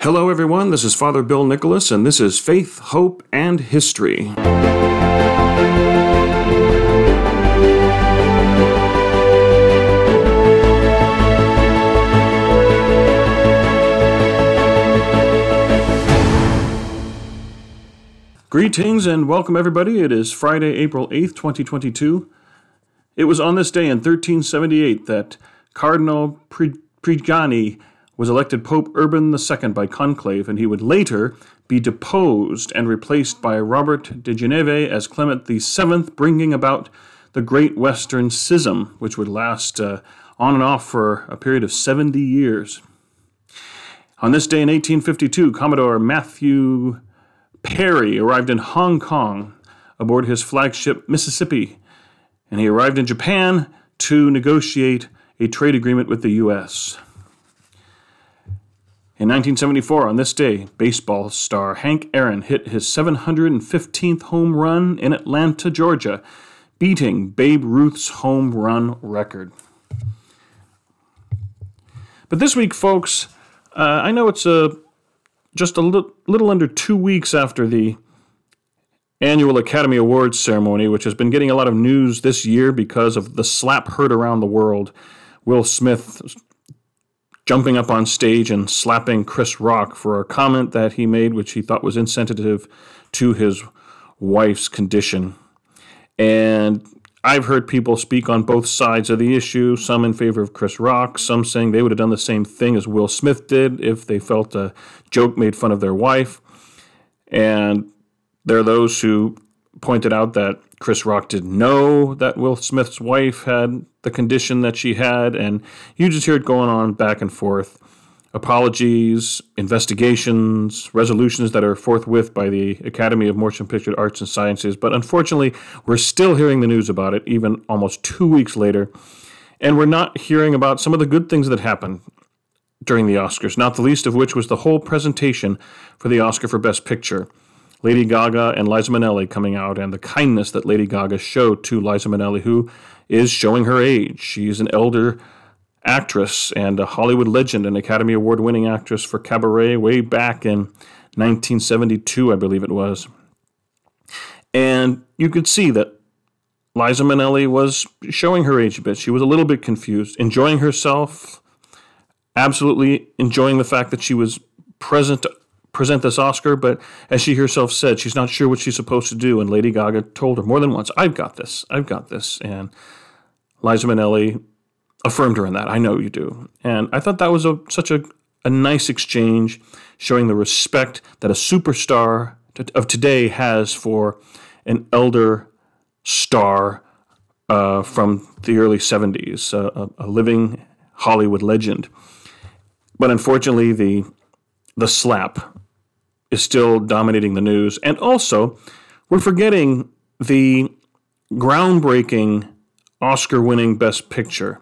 Hello, everyone. This is Father Bill Nicholas, and this is Faith, Hope, and History. Greetings and welcome, everybody. It is Friday, April 8th, 2022. It was on this day in 1378 that Cardinal Prignano was elected Pope Urban II by conclave, and he would later be deposed and replaced by Robert de Geneve as Clement VII, bringing about the Great Western Schism, which would last uh, on and off for a period of 70 years. On this day in 1852, Commodore Matthew Perry arrived in Hong Kong aboard his flagship Mississippi, and he arrived in Japan to negotiate a trade agreement with the U.S. In 1974, on this day, baseball star Hank Aaron hit his 715th home run in Atlanta, Georgia, beating Babe Ruth's home run record. But this week, folks, uh, I know it's a, just a li- little under two weeks after the annual Academy Awards ceremony, which has been getting a lot of news this year because of the slap heard around the world. Will Smith jumping up on stage and slapping Chris Rock for a comment that he made, which he thought was insensitive to his wife's condition. And I've heard people speak on both sides of the issue, some in favor of Chris Rock, some saying they would have done the same thing as Will Smith did if they felt a joke made fun of their wife. And there are those who pointed out that Chris Rock didn't know that Will Smith's wife had the condition that she had, and you just hear it going on back and forth. Apologies, investigations, resolutions that are forthwith by the Academy of Motion Picture Arts and Sciences, but unfortunately, we're still hearing the news about it, even almost two weeks later, and we're not hearing about some of the good things that happened during the Oscars, not the least of which was the whole presentation for the Oscar for Best Picture. Lady Gaga and Liza Minnelli coming out, and the kindness that Lady Gaga showed to Liza Minnelli, who is showing her age. She's an elder actress and a Hollywood legend, an Academy Award winning actress for Cabaret way back in 1972, I believe it was. And you could see that Liza Minnelli was showing her age a bit. She was a little bit confused, enjoying herself, absolutely enjoying the fact that she was present present this Oscar, but as she herself said, she's not sure what she's supposed to do. And Lady Gaga told her more than once, I've got this, I've got this. And Liza Minnelli affirmed her in that. I know you do. And I thought that was a, such a, a nice exchange, showing the respect that a superstar of today has for an elder star uh, from the early 70s, uh, a, a living Hollywood legend. But unfortunately, the the slap is still dominating the news. And also, we're forgetting the groundbreaking Oscar winning Best Picture.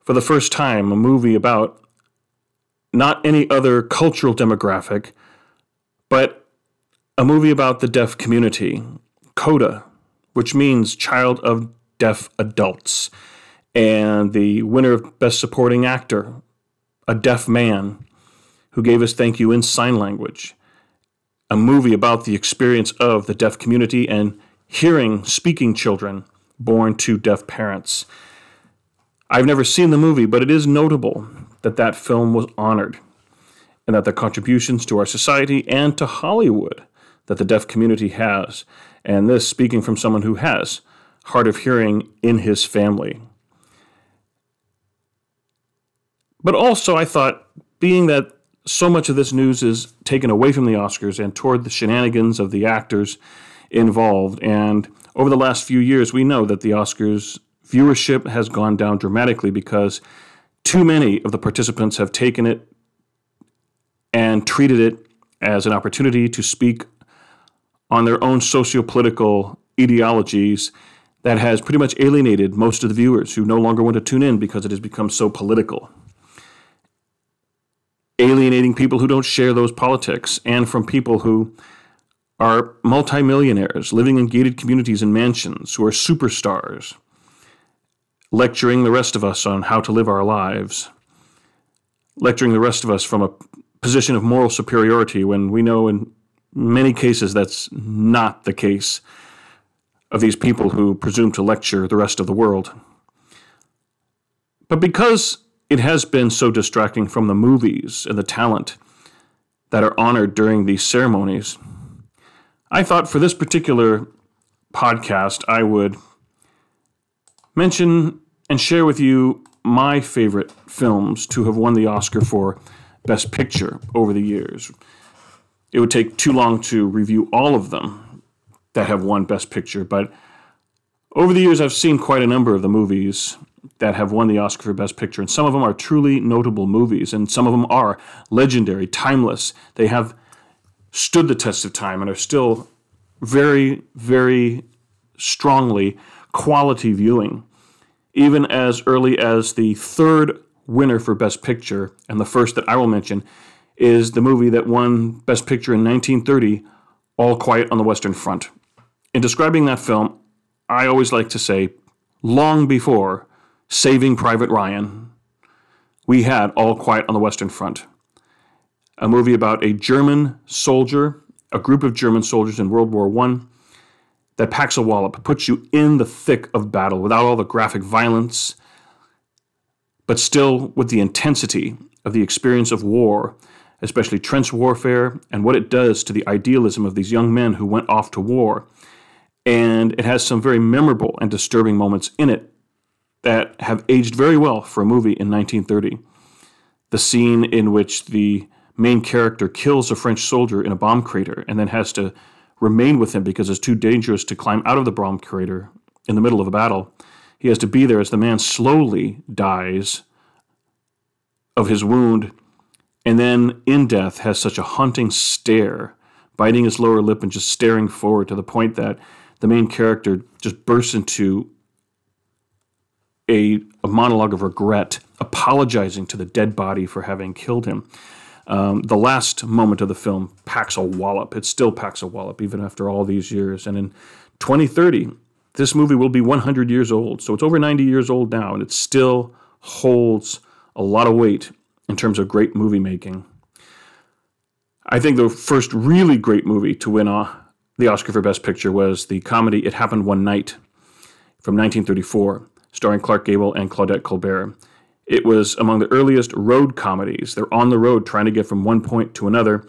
For the first time, a movie about not any other cultural demographic, but a movie about the deaf community, CODA, which means Child of Deaf Adults. And the winner of Best Supporting Actor, a deaf man who gave us thank you in sign language a movie about the experience of the deaf community and hearing speaking children born to deaf parents. I've never seen the movie, but it is notable that that film was honored and that the contributions to our society and to Hollywood that the deaf community has, and this speaking from someone who has hard of hearing in his family. But also, I thought, being that so much of this news is taken away from the Oscars and toward the shenanigans of the actors involved. And over the last few years, we know that the Oscars viewership has gone down dramatically because too many of the participants have taken it and treated it as an opportunity to speak on their own socio-political ideologies that has pretty much alienated most of the viewers who no longer want to tune in because it has become so political alienating people who don't share those politics and from people who are multimillionaires living in gated communities and mansions who are superstars, lecturing the rest of us on how to live our lives, lecturing the rest of us from a position of moral superiority when we know in many cases that's not the case of these people who presume to lecture the rest of the world. But because it has been so distracting from the movies and the talent that are honored during these ceremonies, I thought for this particular podcast I would mention and share with you my favorite films to have won the Oscar for Best Picture over the years. It would take too long to review all of them that have won Best Picture, but over the years I've seen quite a number of the movies that have won the Oscar for Best Picture, and some of them are truly notable movies, and some of them are legendary, timeless. They have stood the test of time and are still very, very strongly quality viewing even as early as the third winner for Best Picture, and the first that I will mention is the movie that won Best Picture in 1930, All Quiet on the Western Front. In describing that film, I always like to say, long before Saving Private Ryan, we had All Quiet on the Western Front, a movie about a German soldier, a group of German soldiers in World War I that packs a wallop, puts you in the thick of battle without all the graphic violence, but still with the intensity of the experience of war, especially trench warfare and what it does to the idealism of these young men who went off to war. And it has some very memorable and disturbing moments in it that have aged very well for a movie in 1930. The scene in which the main character kills a French soldier in a bomb crater and then has to remain with him because it's too dangerous to climb out of the bomb crater in the middle of a battle. He has to be there as the man slowly dies of his wound, and then in death has such a haunting stare, biting his lower lip and just staring forward to the point that the main character just bursts into a, a monologue of regret, apologizing to the dead body for having killed him. Um, the last moment of the film packs a wallop. It still packs a wallop, even after all these years. And in 2030, this movie will be 100 years old. So it's over 90 years old now, and it still holds a lot of weight in terms of great movie making. I think the first really great movie to win uh, the Oscar for Best Picture was the comedy It Happened One Night from 1934, starring Clark Gable and Claudette Colbert. It was among the earliest road comedies. They're on the road trying to get from one point to another.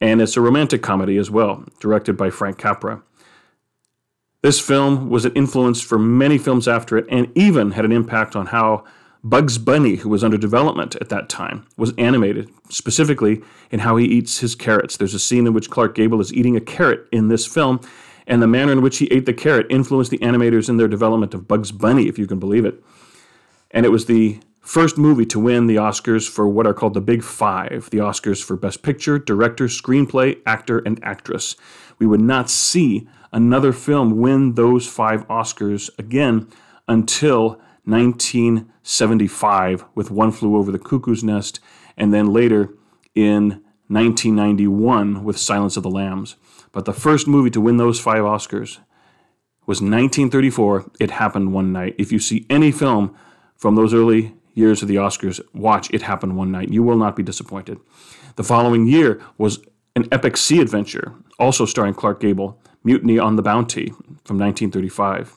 And it's a romantic comedy as well, directed by Frank Capra. This film was an influence for many films after it and even had an impact on how Bugs Bunny, who was under development at that time, was animated, specifically in how he eats his carrots. There's a scene in which Clark Gable is eating a carrot in this film, and the manner in which he ate the carrot influenced the animators in their development of Bugs Bunny, if you can believe it. And it was the first movie to win the Oscars for what are called the Big Five the Oscars for Best Picture, Director, Screenplay, Actor, and Actress. We would not see another film win those five Oscars again until 1975 with One Flew Over the Cuckoo's Nest, and then later in 1991 with Silence of the Lambs. But the first movie to win those five Oscars was 1934. It happened one night. If you see any film from those early years of the Oscars, watch It Happen One Night. You will not be disappointed. The following year was an epic sea adventure, also starring Clark Gable, Mutiny on the Bounty from 1935.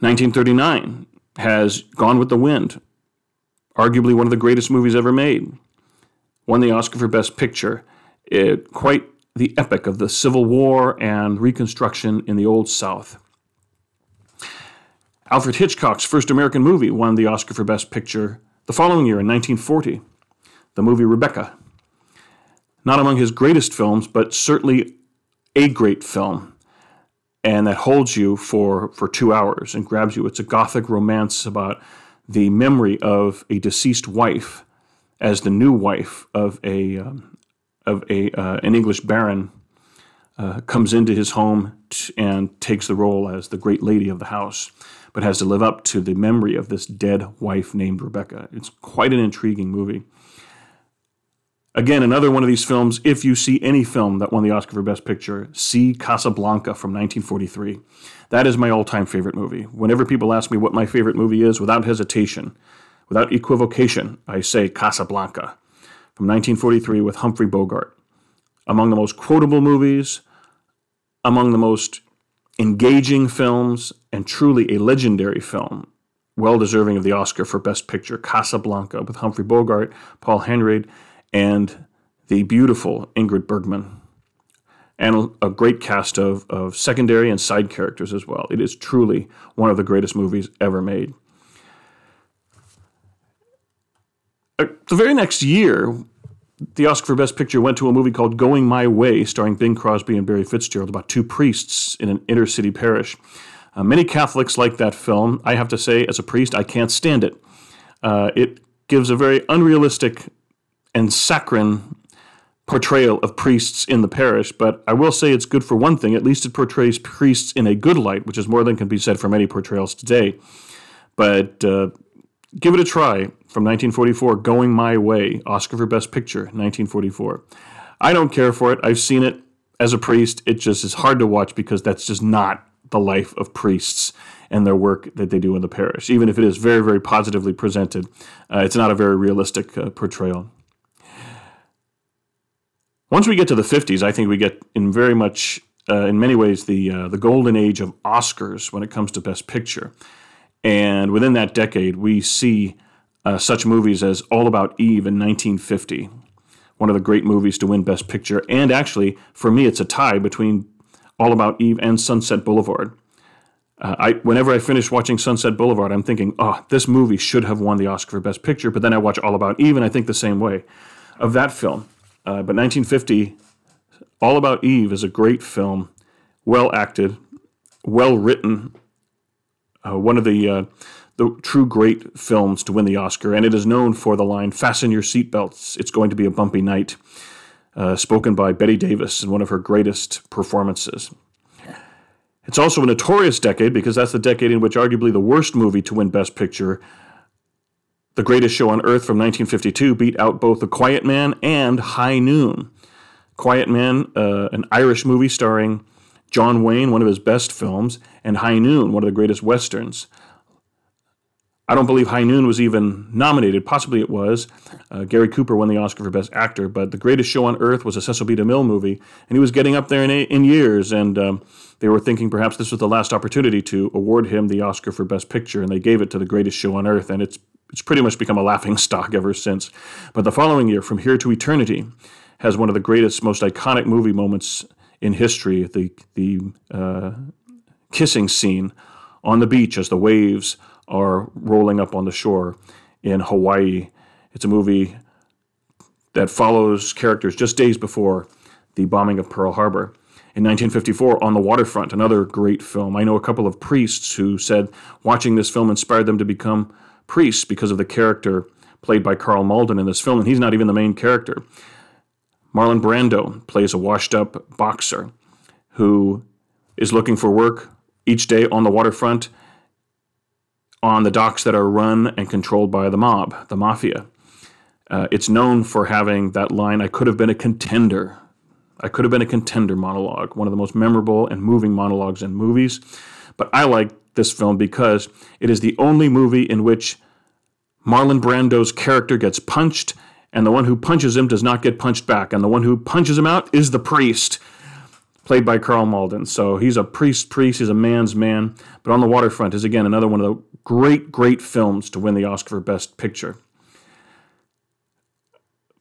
1939 has Gone with the Wind, arguably one of the greatest movies ever made. Won the Oscar for Best Picture. It, quite the epic of the Civil War and Reconstruction in the Old South. Alfred Hitchcock's first American movie won the Oscar for Best Picture the following year in 1940, the movie Rebecca. Not among his greatest films, but certainly a great film, and that holds you for, for two hours and grabs you. It's a gothic romance about the memory of a deceased wife as the new wife of a um, of a uh, an English baron uh, comes into his home t- and takes the role as the great lady of the house but has to live up to the memory of this dead wife named Rebecca. It's quite an intriguing movie. Again, another one of these films, if you see any film that won the Oscar for Best Picture, see Casablanca from 1943. That is my all time favorite movie. Whenever people ask me what my favorite movie is, without hesitation, without equivocation, I say Casablanca from 1943 with Humphrey Bogart. Among the most quotable movies, among the most engaging films, and truly a legendary film, well deserving of the Oscar for Best Picture, Casablanca, with Humphrey Bogart, Paul Henreid, and the beautiful Ingrid Bergman. And a great cast of, of secondary and side characters as well. It is truly one of the greatest movies ever made. Uh, the very next year, the Oscar for Best Picture went to a movie called Going My Way, starring Bing Crosby and Barry Fitzgerald, about two priests in an inner city parish. Uh, many Catholics like that film. I have to say, as a priest, I can't stand it. Uh, it gives a very unrealistic and saccharine portrayal of priests in the parish, but I will say it's good for one thing. At least it portrays priests in a good light, which is more than can be said for many portrayals today. But uh, give it a try from 1944, Going My Way, Oscar for Best Picture, 1944. I don't care for it. I've seen it as a priest. It just is hard to watch because that's just not the life of priests and their work that they do in the parish. Even if it is very, very positively presented, uh, it's not a very realistic uh, portrayal. Once we get to the 50s, I think we get in very much, uh, in many ways, the uh, the golden age of Oscars when it comes to Best Picture. And within that decade, we see uh, such movies as All About Eve in 1950, one of the great movies to win Best Picture. And actually, for me, it's a tie between All About Eve and Sunset Boulevard. Uh, I, whenever I finish watching Sunset Boulevard, I'm thinking, oh, this movie should have won the Oscar for Best Picture. But then I watch All About Eve, and I think the same way of that film. Uh, but 1950, All About Eve is a great film, well acted, well written, uh, one of the uh, the true great films to win the Oscar, and it is known for the line "Fasten your seatbelts; it's going to be a bumpy night," uh, spoken by Bette Davis in one of her greatest performances. It's also a notorious decade because that's the decade in which arguably the worst movie to win Best Picture the Greatest Show on Earth from 1952 beat out both The Quiet Man and High Noon. Quiet Man, uh, an Irish movie starring John Wayne, one of his best films, and High Noon, one of the greatest westerns. I don't believe High Noon was even nominated. Possibly it was. Uh, Gary Cooper won the Oscar for Best Actor, but The Greatest Show on Earth was a Cecil B. DeMille movie, and he was getting up there in, in years, and um, they were thinking perhaps this was the last opportunity to award him the Oscar for Best Picture, and they gave it to The Greatest Show on Earth, and it's it's pretty much become a laughing stock ever since. But the following year, From Here to Eternity, has one of the greatest, most iconic movie moments in history the, the uh, kissing scene on the beach as the waves are rolling up on the shore in Hawaii. It's a movie that follows characters just days before the bombing of Pearl Harbor. In 1954, On the Waterfront, another great film. I know a couple of priests who said watching this film inspired them to become priests because of the character played by Karl Malden in this film, and he's not even the main character. Marlon Brando plays a washed up boxer who is looking for work each day on the waterfront on the docks that are run and controlled by the mob, the mafia. Uh, it's known for having that line, I could have been a contender. I could have been a contender monologue, one of the most memorable and moving monologues in movies. But I like this film because it is the only movie in which Marlon Brando's character gets punched, and the one who punches him does not get punched back, and the one who punches him out is the priest, played by Karl Malden. So he's a priest, priest, he's a man's man. But on the waterfront is again another one of the great, great films to win the Oscar for Best Picture.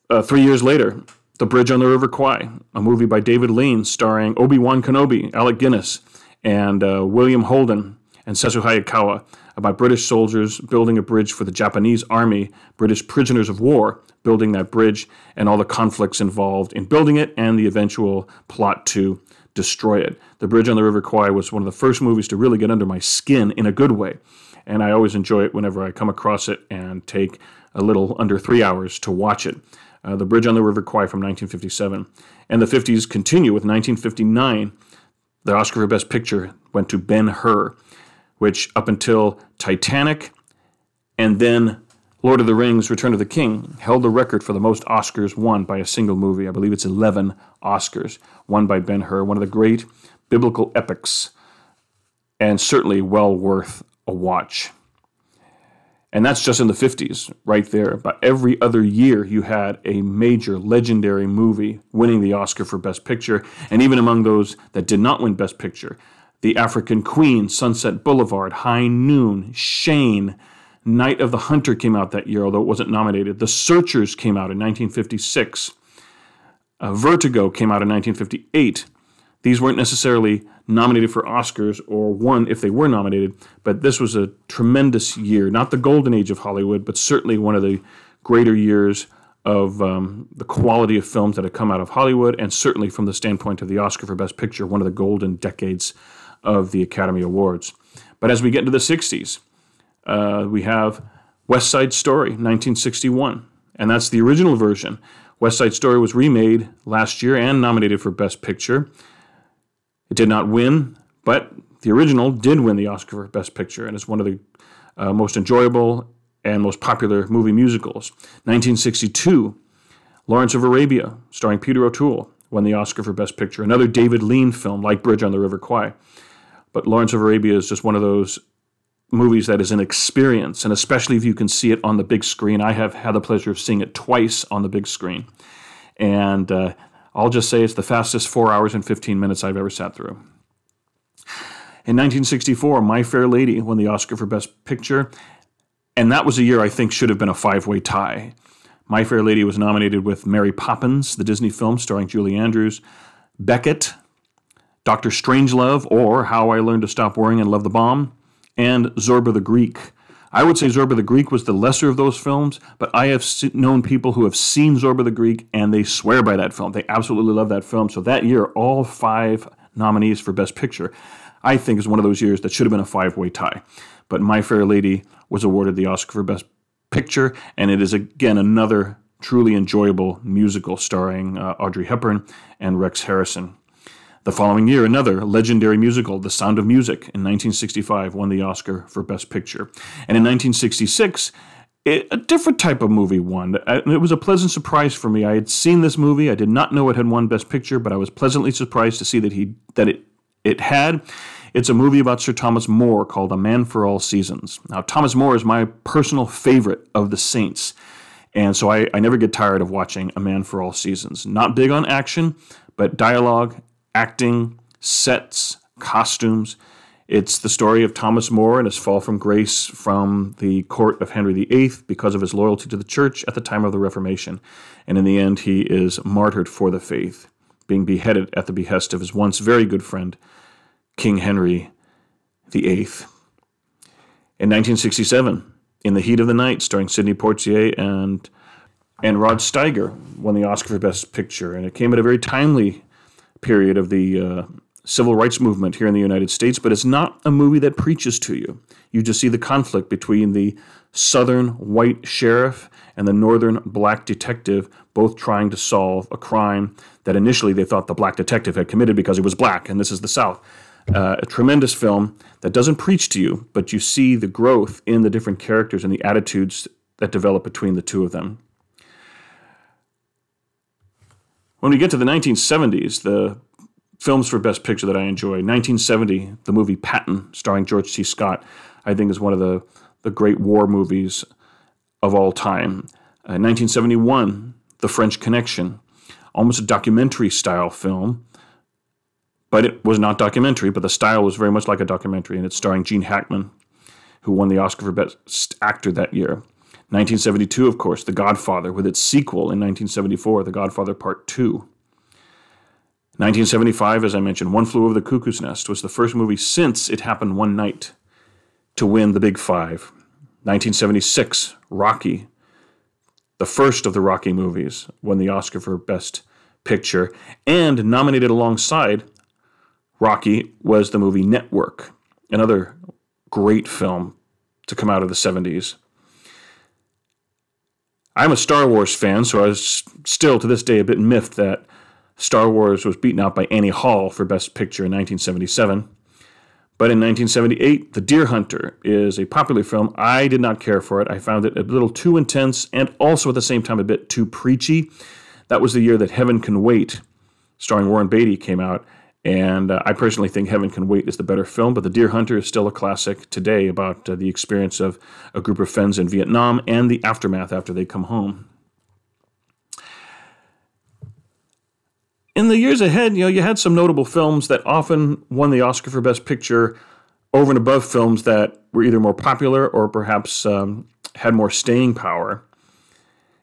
Uh, three years later, The Bridge on the River Kwai, a movie by David Lean starring Obi Wan Kenobi, Alec Guinness, and uh, William Holden and Sessue Hayakawa about British soldiers building a bridge for the Japanese army, British prisoners of war building that bridge, and all the conflicts involved in building it and the eventual plot to destroy it. The Bridge on the River Kwai was one of the first movies to really get under my skin in a good way, and I always enjoy it whenever I come across it and take a little under three hours to watch it. Uh, the Bridge on the River Kwai from 1957. And the 50s continue with 1959. The Oscar for Best Picture went to Ben Hur which up until Titanic and then Lord of the Rings Return of the King held the record for the most Oscars won by a single movie. I believe it's 11 Oscars won by Ben Hur, one of the great biblical epics, and certainly well worth a watch. And that's just in the 50s, right there. But every other year, you had a major legendary movie winning the Oscar for Best Picture. And even among those that did not win Best Picture, The African Queen, Sunset Boulevard, High Noon, Shane, Night of the Hunter came out that year, although it wasn't nominated. The Searchers came out in 1956. Uh, Vertigo came out in 1958. These weren't necessarily nominated for Oscars or won if they were nominated, but this was a tremendous year. Not the golden age of Hollywood, but certainly one of the greater years of um, the quality of films that had come out of Hollywood, and certainly from the standpoint of the Oscar for Best Picture, one of the golden decades of the Academy Awards. But as we get into the 60s, uh, we have West Side Story, 1961, and that's the original version. West Side Story was remade last year and nominated for Best Picture. It did not win, but the original did win the Oscar for Best Picture, and it's one of the uh, most enjoyable and most popular movie musicals. 1962, Lawrence of Arabia, starring Peter O'Toole, won the Oscar for Best Picture. Another David Lean film, like Bridge on the River Kwai. But Lawrence of Arabia is just one of those movies that is an experience, and especially if you can see it on the big screen. I have had the pleasure of seeing it twice on the big screen. And uh, I'll just say it's the fastest four hours and 15 minutes I've ever sat through. In 1964, My Fair Lady won the Oscar for Best Picture, and that was a year I think should have been a five way tie. My Fair Lady was nominated with Mary Poppins, the Disney film starring Julie Andrews, Becket, Doctor Strangelove, or How I Learned to Stop Worrying and Love the Bomb, and Zorba the Greek. I would say Zorba the Greek was the lesser of those films, but I have known people who have seen Zorba the Greek and they swear by that film. They absolutely love that film. So that year, all five nominees for Best Picture, I think is one of those years that should have been a five way tie. But My Fair Lady was awarded the Oscar for Best Picture, and it is again another truly enjoyable musical starring uh, Audrey Hepburn and Rex Harrison. The following year, another legendary musical, The Sound of Music, in 1965, won the Oscar for Best Picture. And in 1966, it, a different type of movie won. It was a pleasant surprise for me. I had seen this movie. I did not know it had won Best Picture, but I was pleasantly surprised to see that he that it it had. It's a movie about Sir Thomas More called A Man for All Seasons. Now, Thomas More is my personal favorite of the Saints. And so I, I never get tired of watching A Man for All Seasons. Not big on action, but dialogue acting, sets, costumes. It's the story of Thomas More and his fall from grace from the court of Henry VIII because of his loyalty to the church at the time of the Reformation. And in the end, he is martyred for the faith, being beheaded at the behest of his once very good friend, King Henry VIII. In 1967, In the Heat of the Night, starring Sidney Poitier and and Rod Steiger won the Oscar for Best Picture, and it came at a very timely period of the uh, civil rights movement here in the United States, but it's not a movie that preaches to you. You just see the conflict between the southern white sheriff and the northern black detective, both trying to solve a crime that initially they thought the black detective had committed because he was black, and this is the South. Uh, a tremendous film that doesn't preach to you, but you see the growth in the different characters and the attitudes that develop between the two of them. When we get to the 1970s, the films for Best Picture that I enjoy, 1970, the movie Patton, starring George C. Scott, I think is one of the, the great war movies of all time. Uh, 1971, The French Connection, almost a documentary style film, but it was not documentary, but the style was very much like a documentary, and it's starring Gene Hackman, who won the Oscar for Best Actor that year. 1972, of course, The Godfather, with its sequel in 1974, The Godfather Part 2. 1975, as I mentioned, One Flew Over the Cuckoo's Nest was the first movie since It Happened One Night to win the Big Five. 1976, Rocky, the first of the Rocky movies, won the Oscar for Best Picture. And nominated alongside Rocky was the movie Network, another great film to come out of the 70s. I'm a Star Wars fan, so I was still to this day a bit miffed that Star Wars was beaten out by Annie Hall for Best Picture in 1977. But in 1978, The Deer Hunter is a popular film. I did not care for it. I found it a little too intense and also at the same time a bit too preachy. That was the year that Heaven Can Wait, starring Warren Beatty, came out. And uh, I personally think Heaven Can Wait is the better film, but The Deer Hunter is still a classic today about uh, the experience of a group of friends in Vietnam and the aftermath after they come home. In the years ahead, you know, you had some notable films that often won the Oscar for Best Picture over and above films that were either more popular or perhaps um, had more staying power.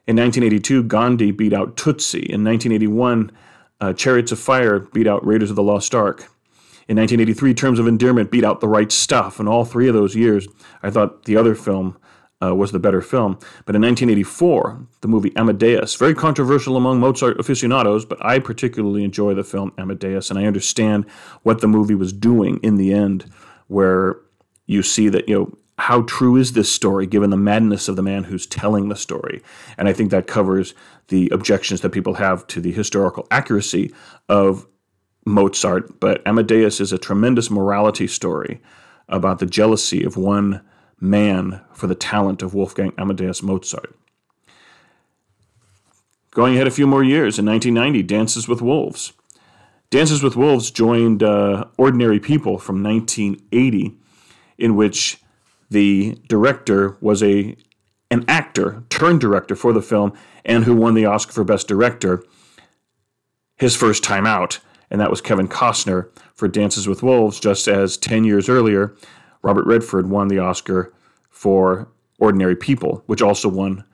In 1982, Gandhi beat out Tootsie. In 1981, uh, Chariots of Fire beat out Raiders of the Lost Ark. In 1983, Terms of Endearment beat out The Right Stuff. In all three of those years, I thought the other film uh, was the better film. But in 1984, the movie Amadeus, very controversial among Mozart aficionados, but I particularly enjoy the film Amadeus, and I understand what the movie was doing in the end, where you see that you know how true is this story given the madness of the man who's telling the story? And I think that covers the objections that people have to the historical accuracy of Mozart. But Amadeus is a tremendous morality story about the jealousy of one man for the talent of Wolfgang Amadeus Mozart. Going ahead a few more years, in 1990, Dances with Wolves. Dances with Wolves joined uh, Ordinary People from 1980, in which the director was a an actor turned director for the film and who won the Oscar for Best Director his first time out, and that was Kevin Costner for Dances with Wolves, just as 10 years earlier, Robert Redford won the Oscar for Ordinary People, which also won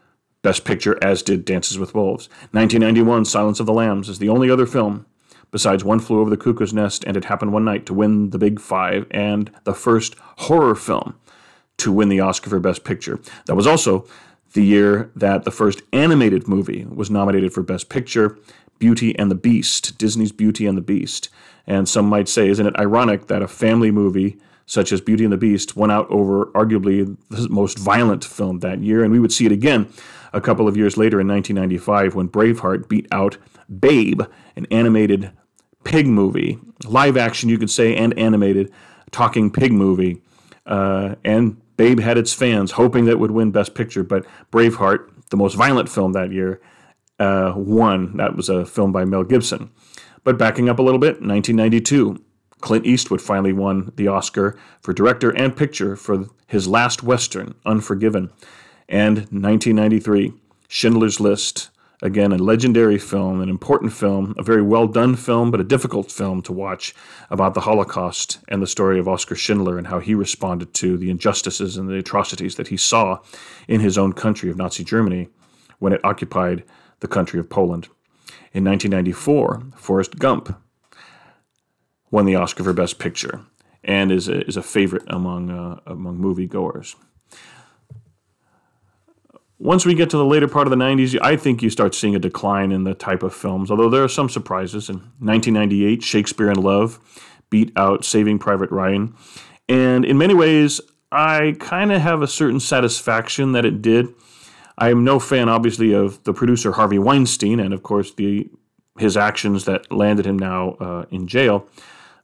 Best Picture, as did Dances with Wolves. 1991, Silence of the Lambs is the only other film besides One Flew Over the Cuckoo's Nest and It Happened One Night to win the Big Five, and the first horror film to win the Oscar for Best Picture. That was also the year that the first animated movie was nominated for Best Picture, Beauty and the Beast, Disney's Beauty and the Beast. And some might say, isn't it ironic that a family movie such as Beauty and the Beast won out over arguably the most violent film that year? And we would see it again a couple of years later in 1995 when Braveheart beat out Babe, an animated pig movie, live action, you could say, and animated talking pig movie. Uh, and Babe had its fans hoping that would win Best Picture, but Braveheart, the most violent film that year, uh, won. That was a film by Mel Gibson. But backing up a little bit, 1992, Clint Eastwood finally won the Oscar for director and picture for his last Western, Unforgiven. And 1993, Schindler's List, Again, a legendary film, an important film, a very well done film, but a difficult film to watch about the Holocaust and the story of Oskar Schindler and how he responded to the injustices and the atrocities that he saw in his own country of Nazi Germany when it occupied the country of Poland. In 1994, Forrest Gump won the Oscar for Best Picture and is a, is a favorite among, uh, among moviegoers once we get to the later part of the 90s, I think you start seeing a decline in the type of films, although there are some surprises. In 1998, Shakespeare in Love beat out Saving Private Ryan. And in many ways, I kind of have a certain satisfaction that it did. I am no fan, obviously, of the producer Harvey Weinstein and, of course, the his actions that landed him now uh, in jail.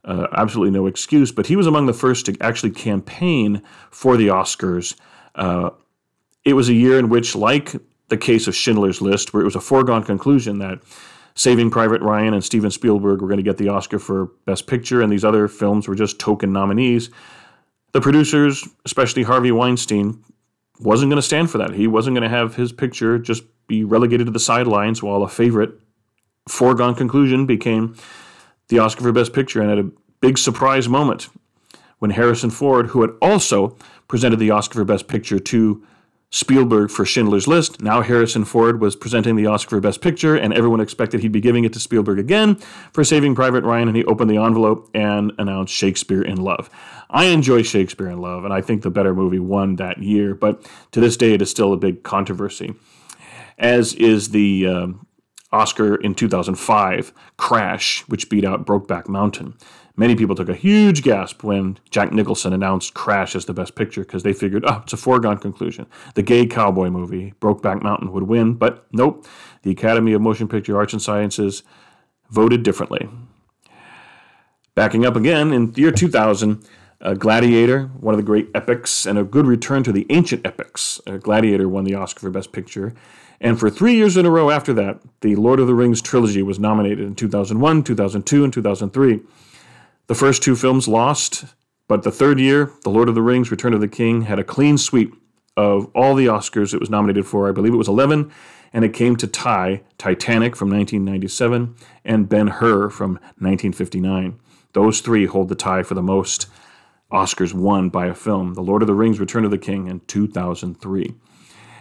Uh, absolutely no excuse, but he was among the first to actually campaign for the Oscars uh, it was a year in which, like the case of Schindler's List, where it was a foregone conclusion that Saving Private Ryan and Steven Spielberg were going to get the Oscar for Best Picture, and these other films were just token nominees. The producers, especially Harvey Weinstein, wasn't going to stand for that. He wasn't going to have his picture just be relegated to the sidelines while a favorite foregone conclusion became the Oscar for Best Picture. And at a big surprise moment when Harrison Ford, who had also presented the Oscar for Best Picture to Spielberg for Schindler's List. Now Harrison Ford was presenting the Oscar for Best Picture, and everyone expected he'd be giving it to Spielberg again for Saving Private Ryan, and he opened the envelope and announced Shakespeare in Love. I enjoy Shakespeare in Love, and I think the better movie won that year, but to this day it is still a big controversy, as is the um, Oscar in 2005, Crash, which beat out Brokeback Mountain. Many people took a huge gasp when Jack Nicholson announced Crash as the best picture because they figured, oh, it's a foregone conclusion. The gay cowboy movie, Brokeback Mountain, would win, but nope. The Academy of Motion Picture Arts and Sciences voted differently. Backing up again, in the year 2000, uh, Gladiator, one of the great epics, and a good return to the ancient epics. Uh, Gladiator won the Oscar for Best Picture. And for three years in a row after that, the Lord of the Rings trilogy was nominated in 2001, 2002, and 2003. The first two films lost, but the third year, The Lord of the Rings, Return of the King, had a clean sweep of all the Oscars it was nominated for. I believe it was 11, and it came to tie Titanic from 1997 and Ben Hur from 1959. Those three hold the tie for the most Oscars won by a film The Lord of the Rings, Return of the King in 2003.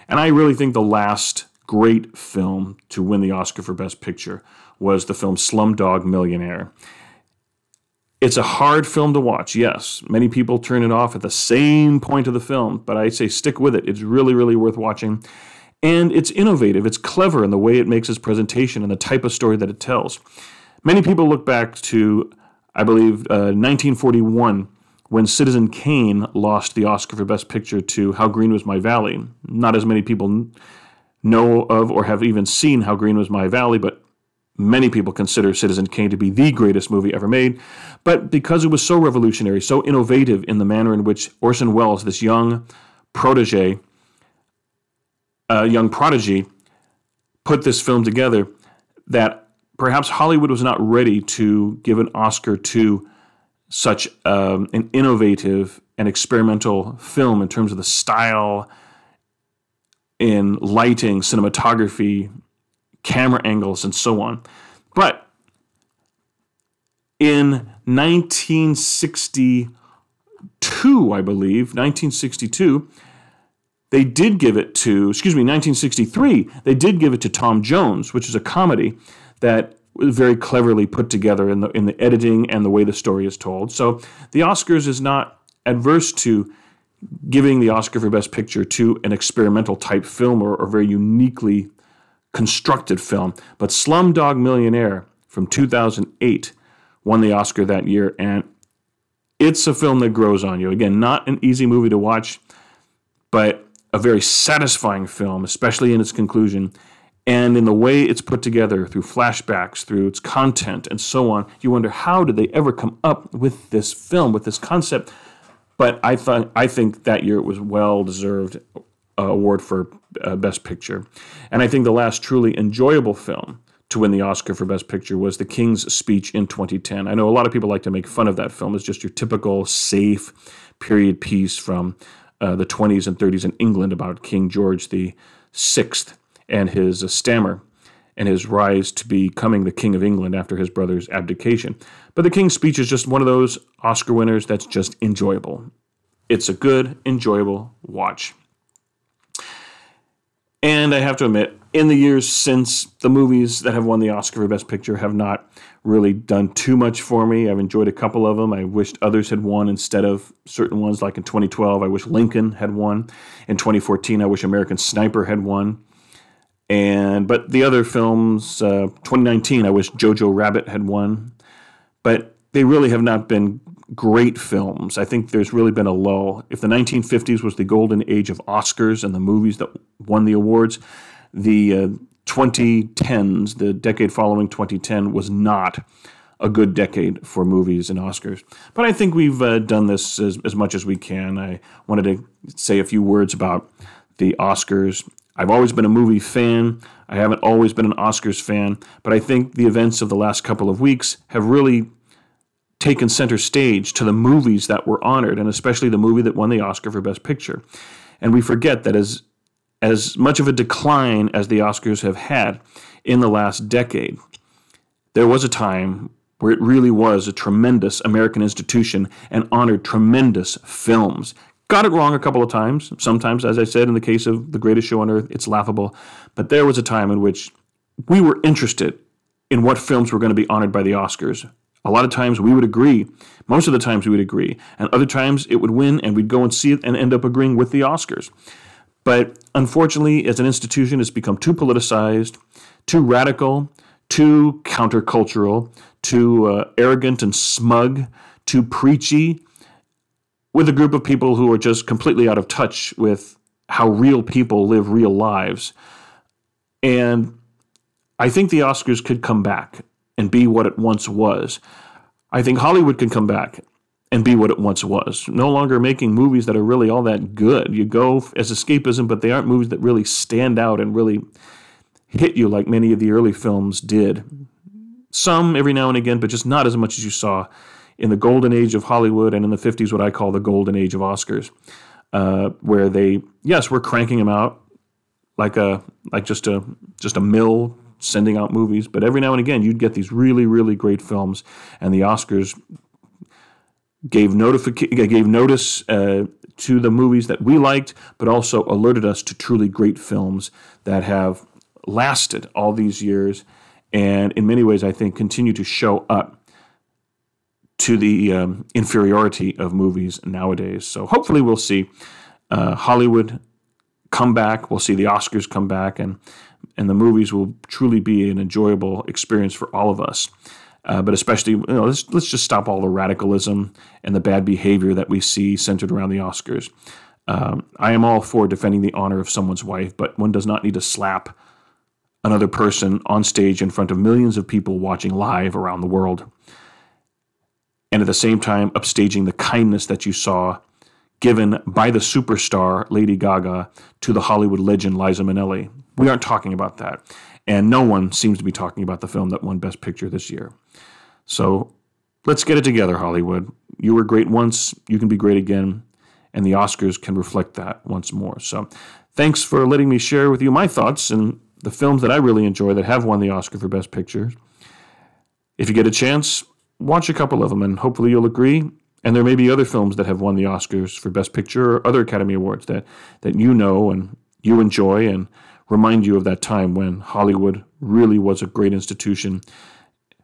And I really think the last great film to win the Oscar for Best Picture was the film Slumdog Millionaire. It's a hard film to watch, yes. Many people turn it off at the same point of the film, but I say stick with it. It's really, really worth watching. And it's innovative, it's clever in the way it makes its presentation and the type of story that it tells. Many people look back to, I believe, uh, 1941 when Citizen Kane lost the Oscar for Best Picture to How Green Was My Valley. Not as many people know of or have even seen How Green Was My Valley, but many people consider Citizen Kane to be the greatest movie ever made. But because it was so revolutionary, so innovative in the manner in which Orson Welles, this young protege, uh, young prodigy put this film together that perhaps Hollywood was not ready to give an Oscar to such um, an innovative and experimental film in terms of the style in lighting, cinematography, camera angles, and so on. But in 1962, I believe, 1962, they did give it to, excuse me, 1963, they did give it to Tom Jones, which is a comedy that was very cleverly put together in the in the editing and the way the story is told. So the Oscars is not adverse to giving the Oscar for Best Picture to an experimental type film or, or very uniquely constructed film. But Slumdog Millionaire from 2008 won the Oscar that year, and it's a film that grows on you. Again, not an easy movie to watch, but a very satisfying film, especially in its conclusion. And in the way it's put together through flashbacks, through its content, and so on, you wonder how did they ever come up with this film, with this concept? But I thought I think that year it was well deserved uh, award for uh, Best Picture, and I think the last truly enjoyable film to win the Oscar for Best Picture was The King's Speech in 2010. I know a lot of people like to make fun of that film as just your typical safe period piece from uh, the 20s and 30s in England about King George the Sixth and his uh, stammer and his rise to becoming the King of England after his brother's abdication. But the King's Speech is just one of those Oscar winners that's just enjoyable. It's a good, enjoyable watch. And I have to admit, in the years since the movies that have won the Oscar for Best Picture have not really done too much for me. I've enjoyed a couple of them. I wished others had won instead of certain ones, like in 2012, I wish Lincoln had won. In 2014, I wish American Sniper had won. And but the other films, uh, 2019, I wish Jojo Rabbit had won. But they really have not been great films. I think there's really been a lull. If the 1950s was the golden age of Oscars and the movies that won the awards, the uh, 2010s, the decade following 2010, was not a good decade for movies and Oscars. But I think we've uh, done this as, as much as we can. I wanted to say a few words about the Oscars. I've always been a movie fan. I haven't always been an Oscars fan, but I think the events of the last couple of weeks have really taken center stage to the movies that were honored, and especially the movie that won the Oscar for Best Picture. And we forget that as as much of a decline as the Oscars have had in the last decade, there was a time where it really was a tremendous American institution and honored tremendous films. Got it wrong a couple of times. Sometimes, as I said, in the case of The Greatest Show on Earth, it's laughable. But there was a time in which we were interested in what films were going to be honored by the Oscars. A lot of times we would agree. Most of the times we would agree. And other times it would win and we'd go and see it and end up agreeing with the Oscars. But unfortunately, as an institution, it's become too politicized, too radical, too countercultural, too uh, arrogant and smug, too preachy, with a group of people who are just completely out of touch with how real people live real lives. And I think the Oscars could come back and be what it once was. I think Hollywood can come back and be what it once was. No longer making movies that are really all that good. You go as escapism, but they aren't movies that really stand out and really hit you like many of the early films did. Some every now and again, but just not as much as you saw in the golden age of Hollywood and in the 50s, what I call the golden age of Oscars, uh, where they, yes, we're cranking them out like a like just a just a mill sending out movies, but every now and again you'd get these really really great films, and the Oscars gave gave notice uh, to the movies that we liked, but also alerted us to truly great films that have lasted all these years, and in many ways I think continue to show up to the um, inferiority of movies nowadays. So hopefully we'll see uh, Hollywood come back. We'll see the Oscars come back, and and the movies will truly be an enjoyable experience for all of us. Uh, but especially, you know, let's let's just stop all the radicalism and the bad behavior that we see centered around the Oscars. Um, I am all for defending the honor of someone's wife, but one does not need to slap another person on stage in front of millions of people watching live around the world. And at the same time, upstaging the kindness that you saw given by the superstar Lady Gaga to the Hollywood legend Liza Minnelli. We aren't talking about that. And no one seems to be talking about the film that won Best Picture this year. So let's get it together, Hollywood. You were great once, you can be great again, and the Oscars can reflect that once more. So thanks for letting me share with you my thoughts and the films that I really enjoy that have won the Oscar for Best Picture. If you get a chance, watch a couple of them, and hopefully you'll agree and there may be other films that have won the Oscars for Best Picture or other Academy Awards that, that you know and you enjoy and remind you of that time when Hollywood really was a great institution,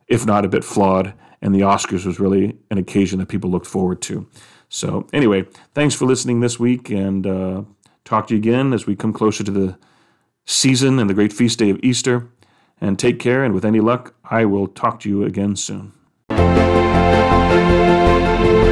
if not a bit flawed, and the Oscars was really an occasion that people looked forward to. So, anyway, thanks for listening this week, and uh, talk to you again as we come closer to the season and the great feast day of Easter. And take care, and with any luck, I will talk to you again soon. Música